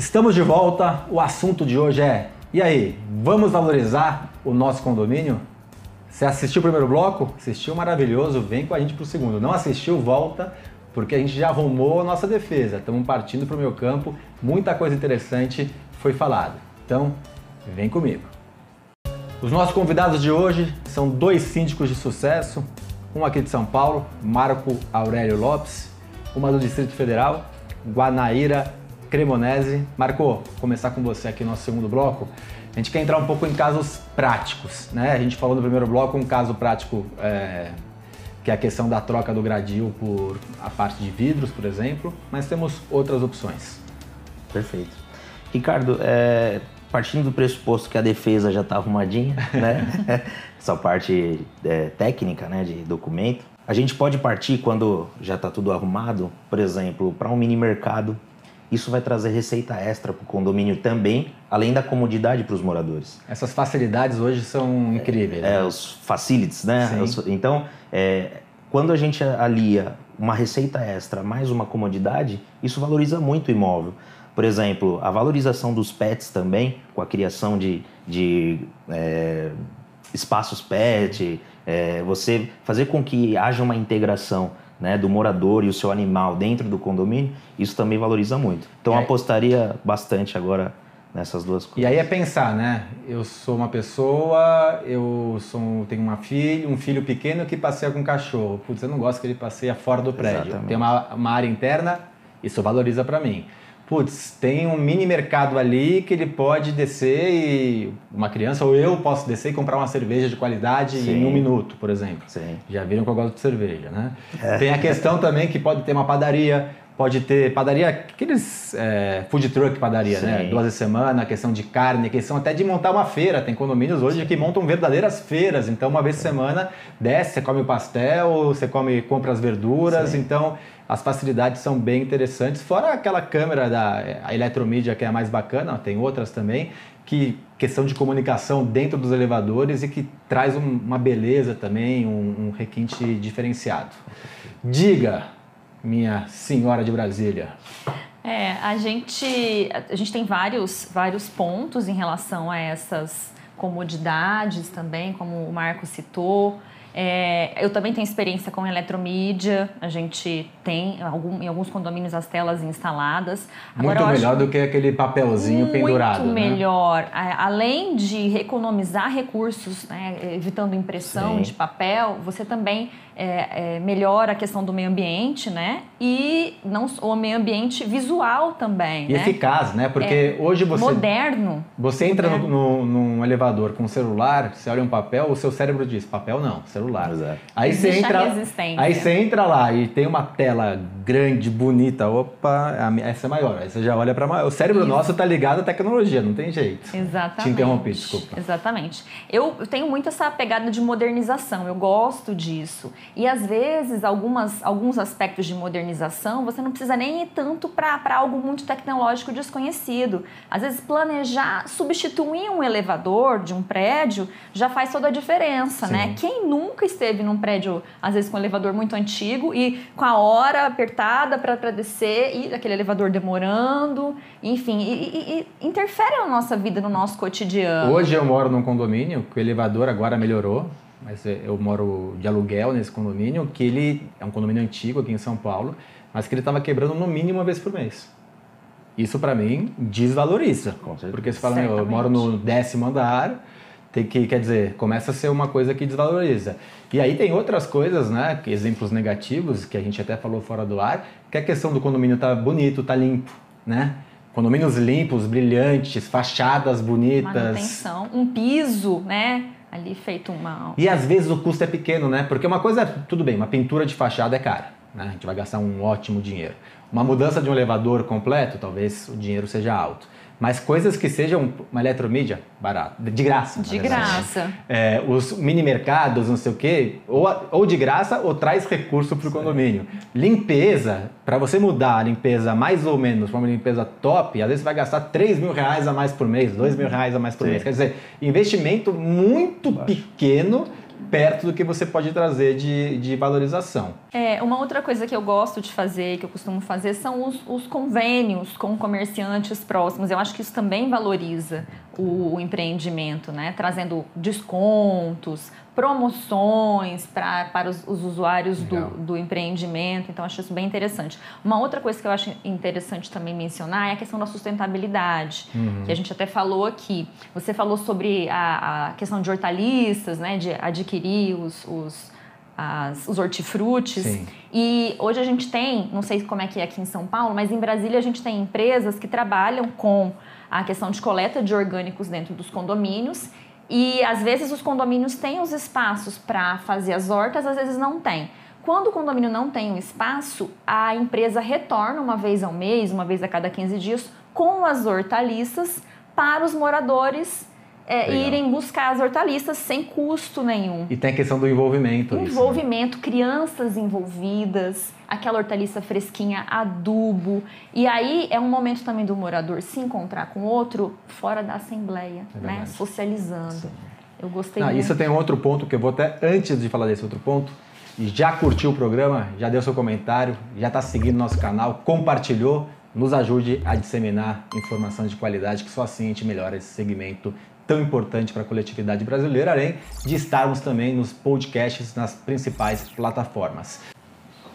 Estamos de volta. O assunto de hoje é: e aí, vamos valorizar o nosso condomínio? Você assistiu o primeiro bloco? Assistiu maravilhoso, vem com a gente para o segundo. Não assistiu, volta, porque a gente já arrumou a nossa defesa. Estamos partindo para o meu campo, muita coisa interessante foi falada. Então, vem comigo. Os nossos convidados de hoje são dois síndicos de sucesso, um aqui de São Paulo, Marco Aurélio Lopes, uma do Distrito Federal, Guanaíra Cremonese. Marco, começar com você aqui no nosso segundo bloco. A gente quer entrar um pouco em casos práticos, né? A gente falou no primeiro bloco um caso prático é, que é a questão da troca do gradil por a parte de vidros, por exemplo, mas temos outras opções. Perfeito. Ricardo, é, partindo do pressuposto que a defesa já está arrumadinha, né? Essa parte é, técnica, né, de documento, a gente pode partir quando já está tudo arrumado, por exemplo, para um mini mercado isso vai trazer receita extra para o condomínio também, além da comodidade para os moradores. Essas facilidades hoje são incríveis. É, né? os facilities, né? Os, então, é, quando a gente alia uma receita extra mais uma comodidade, isso valoriza muito o imóvel. Por exemplo, a valorização dos pets também, com a criação de, de é, espaços pet, é, você fazer com que haja uma integração né, do morador e o seu animal dentro do condomínio, isso também valoriza muito. Então, eu apostaria bastante agora nessas duas coisas. E aí é pensar, né? Eu sou uma pessoa, eu sou, tenho uma filha, um filho pequeno que passeia com um cachorro. Putz, eu não gosto que ele passeia fora do prédio. Exatamente. Tem uma, uma área interna, isso valoriza para mim putz, tem um mini mercado ali que ele pode descer e uma criança ou eu posso descer e comprar uma cerveja de qualidade Sim. em um minuto, por exemplo. Sim. Já viram que eu gosto de cerveja, né? É. Tem a questão também que pode ter uma padaria, pode ter padaria, aqueles é, food truck padaria, né? Sim. né? Duas a semana, questão de carne, questão até de montar uma feira. Tem condomínios hoje Sim. que montam verdadeiras feiras. Então, uma vez por semana, desce, você come o pastel, você come, compra as verduras. Então, as facilidades são bem interessantes. Fora aquela câmera da a eletromídia que é a mais bacana, tem outras também, que questão de comunicação dentro dos elevadores e que traz um, uma beleza também, um, um requinte diferenciado. Diga, minha senhora de Brasília. É, a gente, a gente tem vários, vários pontos em relação a essas comodidades também, como o Marco citou. É, eu também tenho experiência com eletromídia, a gente tem algum, em alguns condomínios as telas instaladas. Agora, muito melhor do que aquele papelzinho muito pendurado. Muito né? melhor. Né? Além de economizar recursos, né, evitando impressão Sim. de papel, você também é, é, melhora a questão do meio ambiente, né? E não o meio ambiente visual também. E né? eficaz, né? Porque é hoje você. Moderno. Você entra moderno. No, no, num elevador com um celular, você olha um papel, o seu cérebro diz: papel não, celular. Exato. Aí você entra. Aí você entra lá e tem uma tela grande, bonita. Opa, essa é maior. Aí você já olha para maior. O cérebro Isso. nosso tá ligado à tecnologia, não tem jeito. Exatamente. Te interrompi, desculpa. Exatamente. Eu tenho muito essa pegada de modernização, eu gosto disso. E às vezes, algumas, alguns aspectos de modernização, você não precisa nem ir tanto para algo muito tecnológico desconhecido. Às vezes, planejar, substituir um elevador de um prédio já faz toda a diferença, né? Sim. né? Quem nunca esteve num prédio, às vezes, com um elevador muito antigo e com a hora apertada para descer e aquele elevador demorando, enfim, e, e, e interfere na nossa vida, no nosso cotidiano. Hoje eu moro num condomínio que o elevador agora melhorou mas é, eu moro de aluguel nesse condomínio, que ele é um condomínio antigo aqui em São Paulo, mas que ele estava quebrando no mínimo uma vez por mês. Isso para mim desvaloriza, porque você fala, eu moro no décimo andar, tem que, quer dizer, começa a ser uma coisa que desvaloriza. E aí tem outras coisas, né, exemplos negativos que a gente até falou fora do ar, que é a questão do condomínio tá bonito, tá limpo, né? Condomínios limpos, brilhantes, fachadas bonitas. Manutenção, um piso, né? ali feito uma. E às vezes o custo é pequeno, né? Porque uma coisa, tudo bem, uma pintura de fachada é cara, né? A gente vai gastar um ótimo dinheiro. Uma mudança de um elevador completo, talvez o dinheiro seja alto. Mas coisas que sejam uma eletromídia, barato, de graça. De graça. É, os mini mercados, não sei o quê, ou, ou de graça ou traz recurso para o condomínio. Limpeza, para você mudar a limpeza mais ou menos para uma limpeza top, às vezes você vai gastar 3 mil reais a mais por mês, 2 mil reais a mais por Sim. mês. Quer dizer, investimento muito Baixo. pequeno perto do que você pode trazer de, de valorização. É, uma outra coisa que eu gosto de fazer, que eu costumo fazer, são os, os convênios com comerciantes próximos. Eu acho que isso também valoriza o, empreendimento, né? Trazendo descontos, promoções pra, para os, os usuários do, do, empreendimento. Então, acho isso bem interessante. Uma outra coisa que eu acho interessante também mencionar é a questão da sustentabilidade, uhum. que a gente até falou aqui. Você falou sobre a, a questão de hortaliças, né, de adquirir os, os as, os hortifrutis. Sim. E hoje a gente tem, não sei como é que é aqui em São Paulo, mas em Brasília a gente tem empresas que trabalham com a questão de coleta de orgânicos dentro dos condomínios e às vezes os condomínios têm os espaços para fazer as hortas, às vezes não tem. Quando o condomínio não tem um espaço, a empresa retorna uma vez ao mês, uma vez a cada 15 dias, com as hortaliças para os moradores é, irem buscar as hortaliças sem custo nenhum. E tem a questão do envolvimento. Envolvimento, isso, né? crianças envolvidas, aquela hortaliça fresquinha, adubo. E aí é um momento também do morador se encontrar com outro fora da assembleia, é né? Socializando. Sim. Eu gostei ah, muito. Isso tem um outro ponto que eu vou até, antes de falar desse outro ponto, já curtiu o programa, já deu seu comentário, já está seguindo nosso canal, compartilhou, nos ajude a disseminar informação de qualidade, que só assim a gente melhora esse segmento tão importante para a coletividade brasileira, além de estarmos também nos podcasts nas principais plataformas.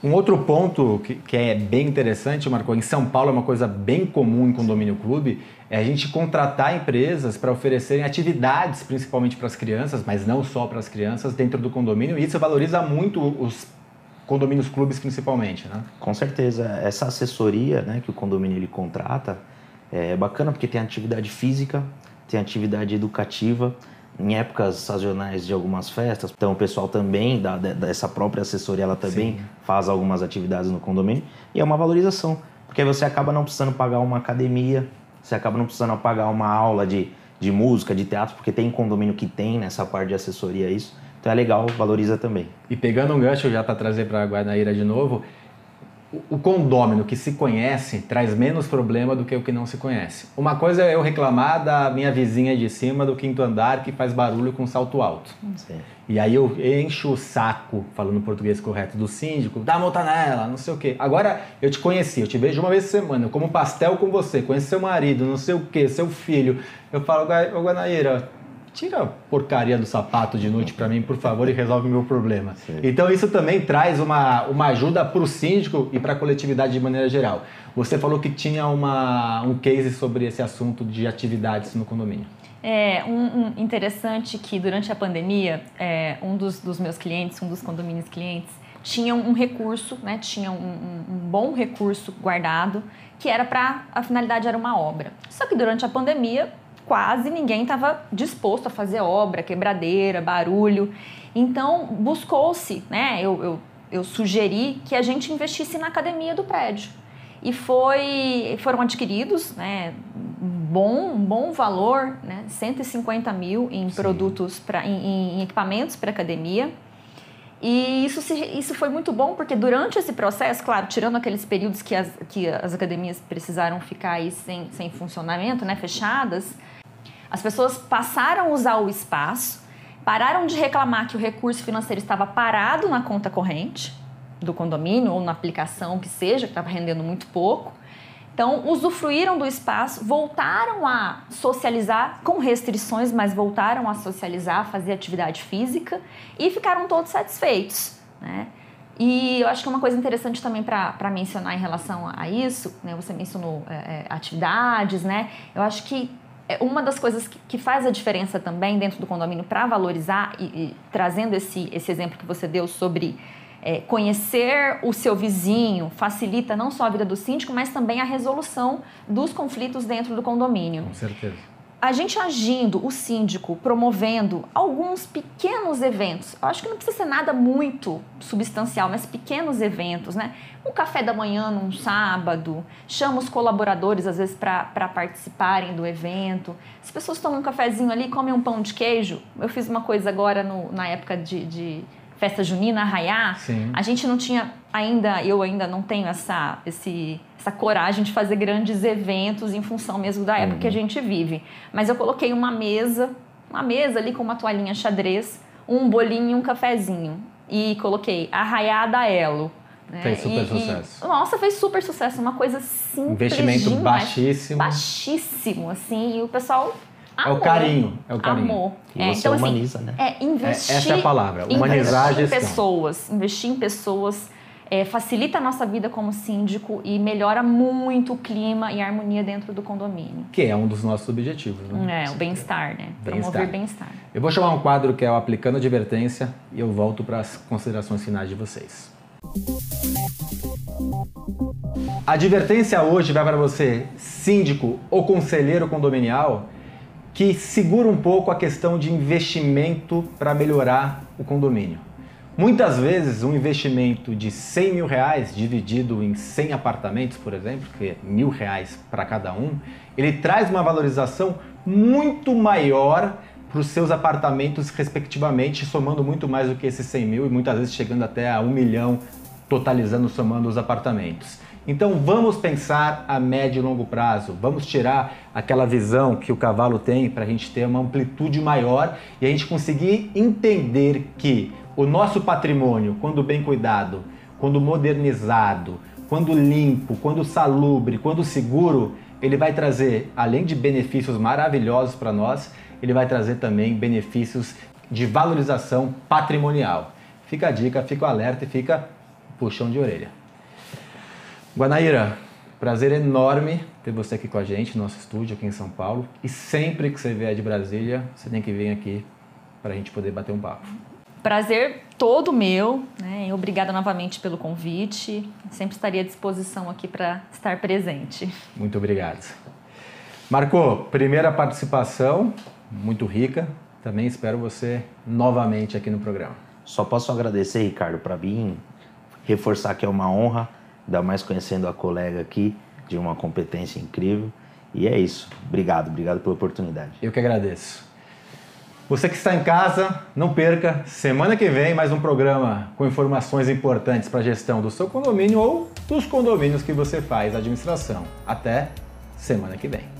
Um outro ponto que, que, é bem interessante, Marco, em São Paulo é uma coisa bem comum em condomínio clube, é a gente contratar empresas para oferecerem atividades, principalmente para as crianças, mas não só para as crianças, dentro do condomínio, e isso valoriza muito os condomínios clubes principalmente, né? Com certeza. Essa assessoria né, que o condomínio ele contrata é bacana porque tem atividade física, tem atividade educativa em épocas sazonais de algumas festas. Então o pessoal também da dessa própria assessoria ela também Sim. faz algumas atividades no condomínio e é uma valorização, porque você acaba não precisando pagar uma academia, você acaba não precisando pagar uma aula de, de música, de teatro, porque tem condomínio que tem nessa parte de assessoria isso. Então é legal, valoriza também. E pegando um gancho já para trazer para a Guarnaíra de novo, o condômino que se conhece traz menos problema do que o que não se conhece. Uma coisa é eu reclamar da minha vizinha de cima do quinto andar que faz barulho com salto alto. Sim. E aí eu encho o saco, falando português correto, do síndico, dá multa nela, não sei o quê. Agora eu te conheci, eu te vejo uma vez por semana, eu como pastel com você, conheço seu marido, não sei o quê, seu filho. Eu falo, ô Guanaíra, tira a porcaria do sapato de noite para mim, por favor, e resolve o meu problema. Sim. Então isso também traz uma, uma ajuda para o síndico e para a coletividade de maneira geral. Você falou que tinha uma, um case sobre esse assunto de atividades no condomínio. É um, um interessante que durante a pandemia, é, um dos, dos, meus clientes, um dos condomínios clientes, tinha um recurso, né, tinha um, um bom recurso guardado que era para a finalidade era uma obra. Só que durante a pandemia quase ninguém estava disposto a fazer obra, quebradeira, barulho. Então, buscou-se, né? Eu, eu, eu sugeri que a gente investisse na academia do prédio. E foi, foram adquiridos, né? Bom, bom valor, né? 150 mil em Sim. produtos, pra, em, em equipamentos para academia. E isso, se, isso foi muito bom porque durante esse processo, claro, tirando aqueles períodos que as, que as academias precisaram ficar aí sem, sem funcionamento, né, fechadas, as pessoas passaram a usar o espaço, pararam de reclamar que o recurso financeiro estava parado na conta corrente do condomínio ou na aplicação que seja, que estava rendendo muito pouco. Então, usufruíram do espaço, voltaram a socializar com restrições, mas voltaram a socializar, fazer atividade física e ficaram todos satisfeitos. Né? E eu acho que é uma coisa interessante também para mencionar em relação a isso, né? você mencionou é, é, atividades, né? eu acho que é, uma das coisas que, que, faz a diferença também dentro do condomínio para valorizar e, e, trazendo esse, esse exemplo que você deu sobre é, conhecer o seu vizinho facilita não só a vida do síndico, mas também a resolução dos conflitos dentro do condomínio. Com certeza a gente agindo, o síndico promovendo alguns pequenos eventos, eu acho que não precisa ser nada muito substancial, mas pequenos eventos, né? Um café da manhã num sábado, chama os colaboradores às vezes para participarem do evento. As pessoas tomam um cafezinho ali, comem um pão de queijo. Eu fiz uma coisa agora no, na época de, de festa junina, arraiar. Sim. A gente não tinha ainda, eu ainda não tenho essa, esse essa coragem de fazer grandes eventos em função mesmo da época uhum. que a uhum. gente vive. Mas eu coloquei uma mesa, uma mesa ali com uma toalhinha xadrez, um bolinho e um cafezinho. E coloquei arraiada elo. Né? Fez super e, sucesso. E, nossa, fez super sucesso. Uma coisa simples. Investimento demais, baixíssimo. Baixíssimo, assim. E o pessoal Amor. É o carinho, é o carinho. Amor. E é, então, assim, humaniza, assim, né? É investir. É, essa é a palavra, humanizar investir em pessoas, investir em pessoas é, facilita a nossa vida como síndico e melhora muito o clima e a harmonia dentro do condomínio. Que é um dos nossos objetivos, né? É, o bem-estar, né? Bem Promover bem-estar. Eu vou chamar um quadro que é o Aplicando Advertência e eu volto para as considerações finais de vocês. A advertência hoje vai para você, síndico ou conselheiro condominial, que segura um pouco a questão de investimento para melhorar o condomínio. Muitas vezes um investimento de 100 mil reais dividido em 100 apartamentos, por exemplo, que é mil reais para cada um, ele traz uma valorização muito maior para os seus apartamentos respectivamente, somando muito mais do que esses 100 mil e muitas vezes chegando até a um milhão, totalizando, somando os apartamentos. Então vamos pensar a médio e longo prazo, vamos tirar aquela visão que o cavalo tem para a gente ter uma amplitude maior e a gente conseguir entender que o nosso patrimônio, quando bem cuidado, quando modernizado, quando limpo, quando salubre, quando seguro, ele vai trazer, além de benefícios maravilhosos para nós, ele vai trazer também benefícios de valorização patrimonial. Fica a dica, fica o alerta e fica puxão de orelha. Guanaíra, prazer enorme ter você aqui com a gente no nosso estúdio aqui em São Paulo. E sempre que você vier de Brasília, você tem que vir aqui para a gente poder bater um papo. Prazer todo meu, né? Obrigada novamente pelo convite. Sempre estaria à disposição aqui para estar presente. Muito obrigado. Marcou, primeira participação, muito rica. Também espero você novamente aqui no programa. Só posso agradecer, Ricardo, para mim, reforçar que é uma honra, ainda mais conhecendo a colega aqui, de uma competência incrível. E é isso. Obrigado, obrigado pela oportunidade. Eu que agradeço. Você que está em casa, não perca, semana que vem mais um programa com informações importantes para a gestão do seu condomínio ou dos condomínios que você faz administração. Até semana que vem.